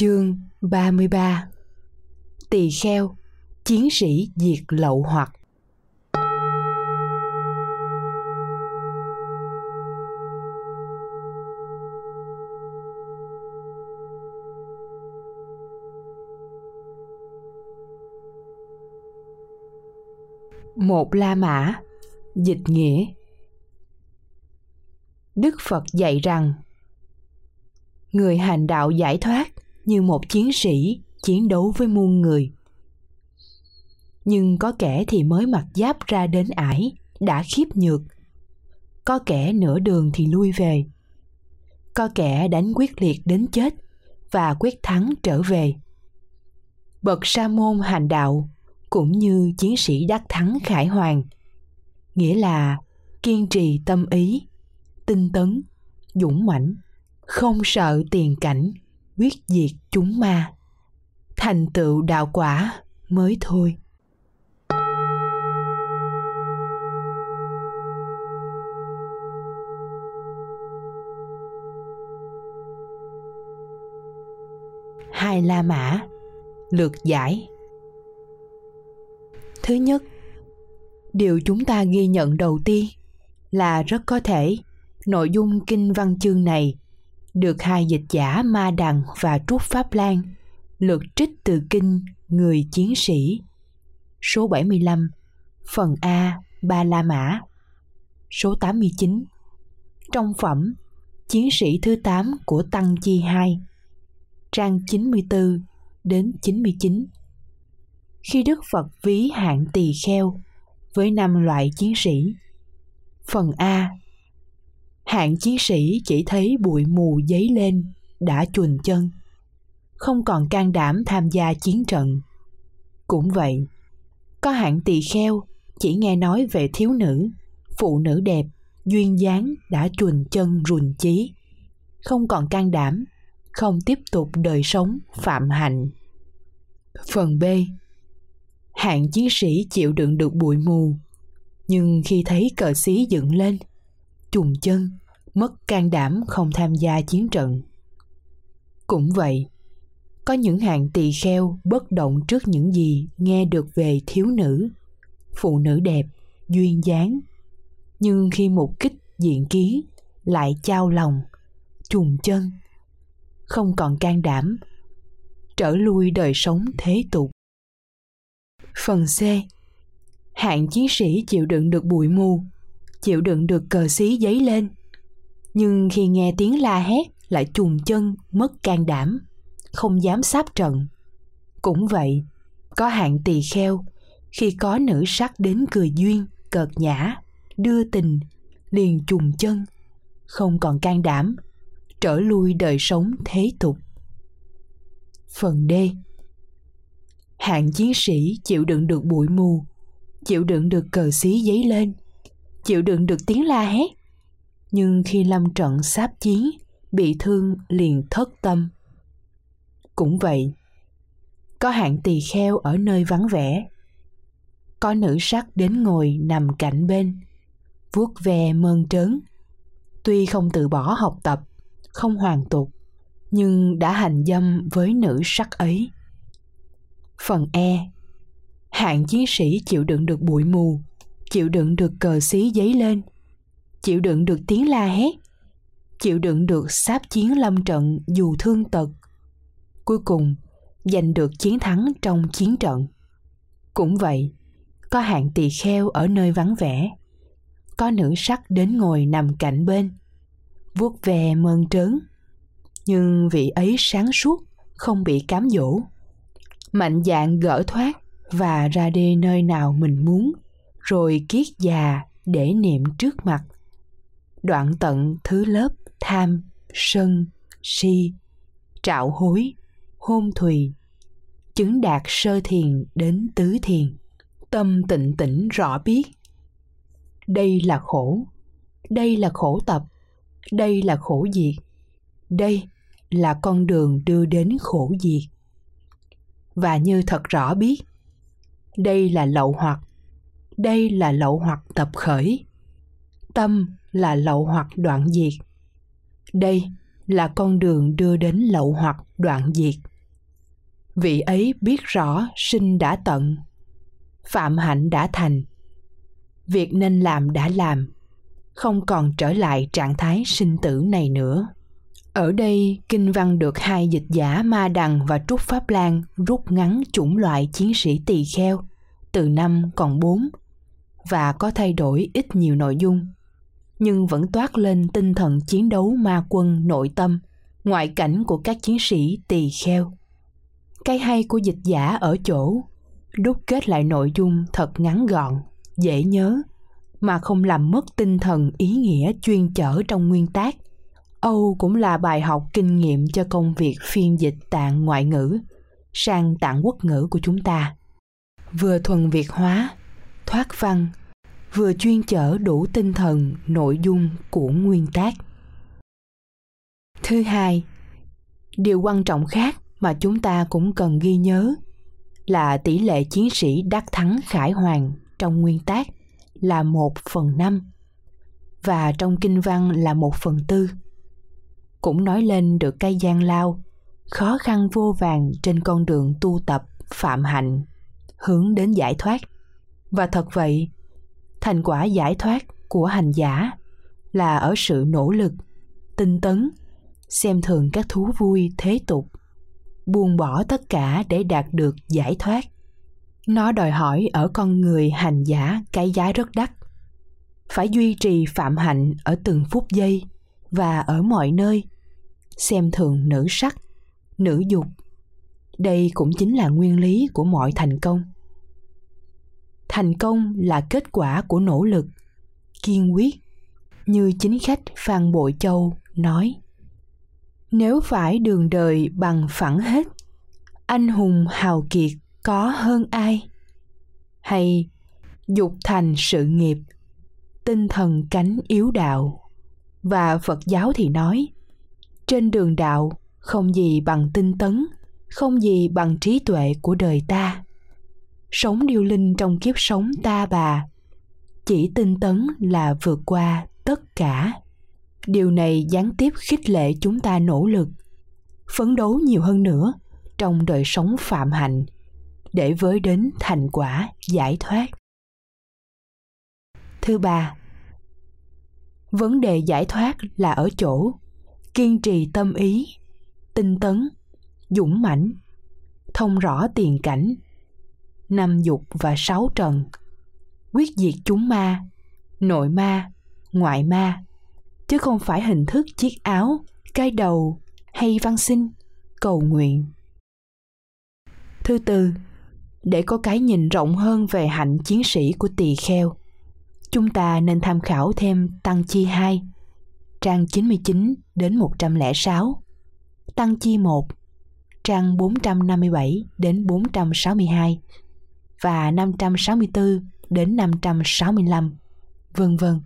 Chương 33 Tỳ kheo, chiến sĩ diệt lậu hoặc. Một La Mã Dịch nghĩa. Đức Phật dạy rằng Người hành đạo giải thoát như một chiến sĩ chiến đấu với muôn người. Nhưng có kẻ thì mới mặc giáp ra đến ải, đã khiếp nhược. Có kẻ nửa đường thì lui về. Có kẻ đánh quyết liệt đến chết và quyết thắng trở về. Bậc sa môn hành đạo cũng như chiến sĩ đắc thắng khải hoàng nghĩa là kiên trì tâm ý, tinh tấn, dũng mãnh, không sợ tiền cảnh quyết diệt chúng ma. Thành tựu đạo quả mới thôi. Hai la mã lược giải. Thứ nhất, điều chúng ta ghi nhận đầu tiên là rất có thể nội dung kinh văn chương này được hai dịch giả Ma Đằng và Trúc Pháp Lan lượt trích từ kinh Người Chiến Sĩ. Số 75 phần A, Ba La Mã. Số 89 trong phẩm, Chiến sĩ thứ 8 của Tăng Chi 2 trang 94 đến 99 khi Đức Phật ví hạng tỳ kheo với năm loại chiến sĩ, phần A hạng chiến sĩ chỉ thấy bụi mù dấy lên, đã chuồn chân. Không còn can đảm tham gia chiến trận. Cũng vậy, có hạng tỳ kheo chỉ nghe nói về thiếu nữ, phụ nữ đẹp, duyên dáng đã chuồn chân ruồn chí. Không còn can đảm, không tiếp tục đời sống phạm hạnh. Phần b. Hạng chiến sĩ chịu đựng được bụi mù, nhưng khi thấy cờ xí dựng lên trùng chân mất can đảm không tham gia chiến trận. Cũng vậy, có những hạng tỳ kheo bất động trước những gì nghe được về thiếu nữ. Phụ nữ đẹp, duyên dáng. Nhưng khi một kích diện ký lại trao lòng, trùng chân, không còn can đảm, trở lui đời sống thế tục. Phần c. Hạng chiến sĩ chịu đựng được bụi mù, chịu đựng được cờ xí giấy lên nhưng khi nghe tiếng la hét, lại trùng chân, mất can đảm. Không dám sáp trận. Cũng vậy, có hạng tỳ kheo, khi có nữ sắc đến cười duyên, cợt nhã, đưa tình, liền chùm chân. Không còn can đảm, trở lui đời sống thế tục. Phần d. Hạng chiến sĩ chịu đựng được bụi mù, chịu đựng được cờ xí giấy lên, chịu đựng được tiếng la hét nhưng khi lâm trận sáp chiến bị thương liền thất tâm. Cũng vậy, có hạng tỳ kheo ở nơi vắng vẻ. Có nữ sắc đến ngồi nằm cạnh bên, vuốt ve mơn trớn. Tuy không từ bỏ học tập, không hoàn tục, nhưng đã hành dâm với nữ sắc ấy. Phần e. Hạng chiến sĩ chịu đựng được bụi mù, chịu đựng được cờ xí giấy lên chịu đựng được tiếng la hét. Chịu đựng được sáp chiến lâm trận dù thương tật. Cuối cùng, giành được chiến thắng trong chiến trận. Cũng vậy, có hạng tỳ kheo ở nơi vắng vẻ. Có nữ sắc đến ngồi nằm cạnh bên, vuốt ve mơn trớn. Nhưng vị ấy sáng suốt, không bị cám dỗ. Mạnh dạn gỡ thoát và ra đi nơi nào mình muốn, rồi kiết già để niệm trước mặt đoạn tận thứ lớp tham, sân, si, trạo hối, hôn thùy, chứng đạt sơ thiền đến tứ thiền. Tâm tịnh tĩnh rõ biết. Đây là khổ, đây là khổ tập, đây là khổ diệt. Đây là con đường đưa đến khổ diệt. Và như thật rõ biết, đây là lậu hoặc, đây là lậu hoặc tập khởi tâm là lậu hoặc đoạn diệt. Đây là con đường đưa đến lậu hoặc đoạn diệt. Vị ấy biết rõ sinh đã tận, phạm hạnh đã thành. Việc nên làm đã làm, không còn trở lại trạng thái sinh tử này nữa. Ở đây, kinh văn được hai dịch giả ma đằng và trúc pháp lan rút ngắn chủng loại chiến sĩ tỳ kheo từ năm còn bốn và có thay đổi ít nhiều nội dung nhưng vẫn toát lên tinh thần chiến đấu ma quân nội tâm, ngoại cảnh của các chiến sĩ tỳ kheo. Cái hay của dịch giả ở chỗ, đúc kết lại nội dung thật ngắn gọn, dễ nhớ, mà không làm mất tinh thần ý nghĩa chuyên chở trong nguyên tác. Âu cũng là bài học kinh nghiệm cho công việc phiên dịch tạng ngoại ngữ, sang tạng quốc ngữ của chúng ta. Vừa thuần việt hóa, thoát văn vừa chuyên chở đủ tinh thần, nội dung của nguyên tác. Thứ hai, điều quan trọng khác mà chúng ta cũng cần ghi nhớ là tỷ lệ chiến sĩ đắc thắng khải hoàng trong nguyên tác là một phần năm và trong kinh văn là một phần tư. Cũng nói lên được cái gian lao, khó khăn vô vàng trên con đường tu tập, phạm hạnh, hướng đến giải thoát. Và thật vậy thành quả giải thoát của hành giả là ở sự nỗ lực, tinh tấn, xem thường các thú vui, thế tục, buông bỏ tất cả để đạt được giải thoát. Nó đòi hỏi ở con người hành giả cái giá rất đắt. Phải duy trì phạm hạnh ở từng phút giây và ở mọi nơi, xem thường nữ sắc, nữ dục. Đây cũng chính là nguyên lý của mọi thành công thành công là kết quả của nỗ lực. Kiên quyết, như chính khách phan bội châu nói. Nếu phải đường đời bằng phẳng hết, anh hùng hào kiệt có hơn ai? Hay dục thành sự nghiệp, tinh thần cánh yếu đạo? Và phật giáo thì nói, trên đường đạo không gì bằng tinh tấn, không gì bằng trí tuệ của đời ta sống điêu linh trong kiếp sống ta bà. Chỉ tinh tấn là vượt qua tất cả. Điều này gián tiếp khích lệ chúng ta nỗ lực, phấn đấu nhiều hơn nữa trong đời sống phạm hạnh, để với đến thành quả giải thoát. Thứ ba, vấn đề giải thoát là ở chỗ kiên trì tâm ý, tinh tấn, dũng mãnh, thông rõ tiền cảnh năm dục và sáu trần. Quyết diệt chúng ma, nội ma, ngoại ma, chứ không phải hình thức chiếc áo, cái đầu hay văn sinh cầu nguyện. Thứ tư, để có cái nhìn rộng hơn về hạnh chiến sĩ của tỳ kheo, chúng ta nên tham khảo thêm tăng chi 2 trang 99 đến 106 tăng chi 1 trang 457 đến 462 và 564 đến 565 vân vân.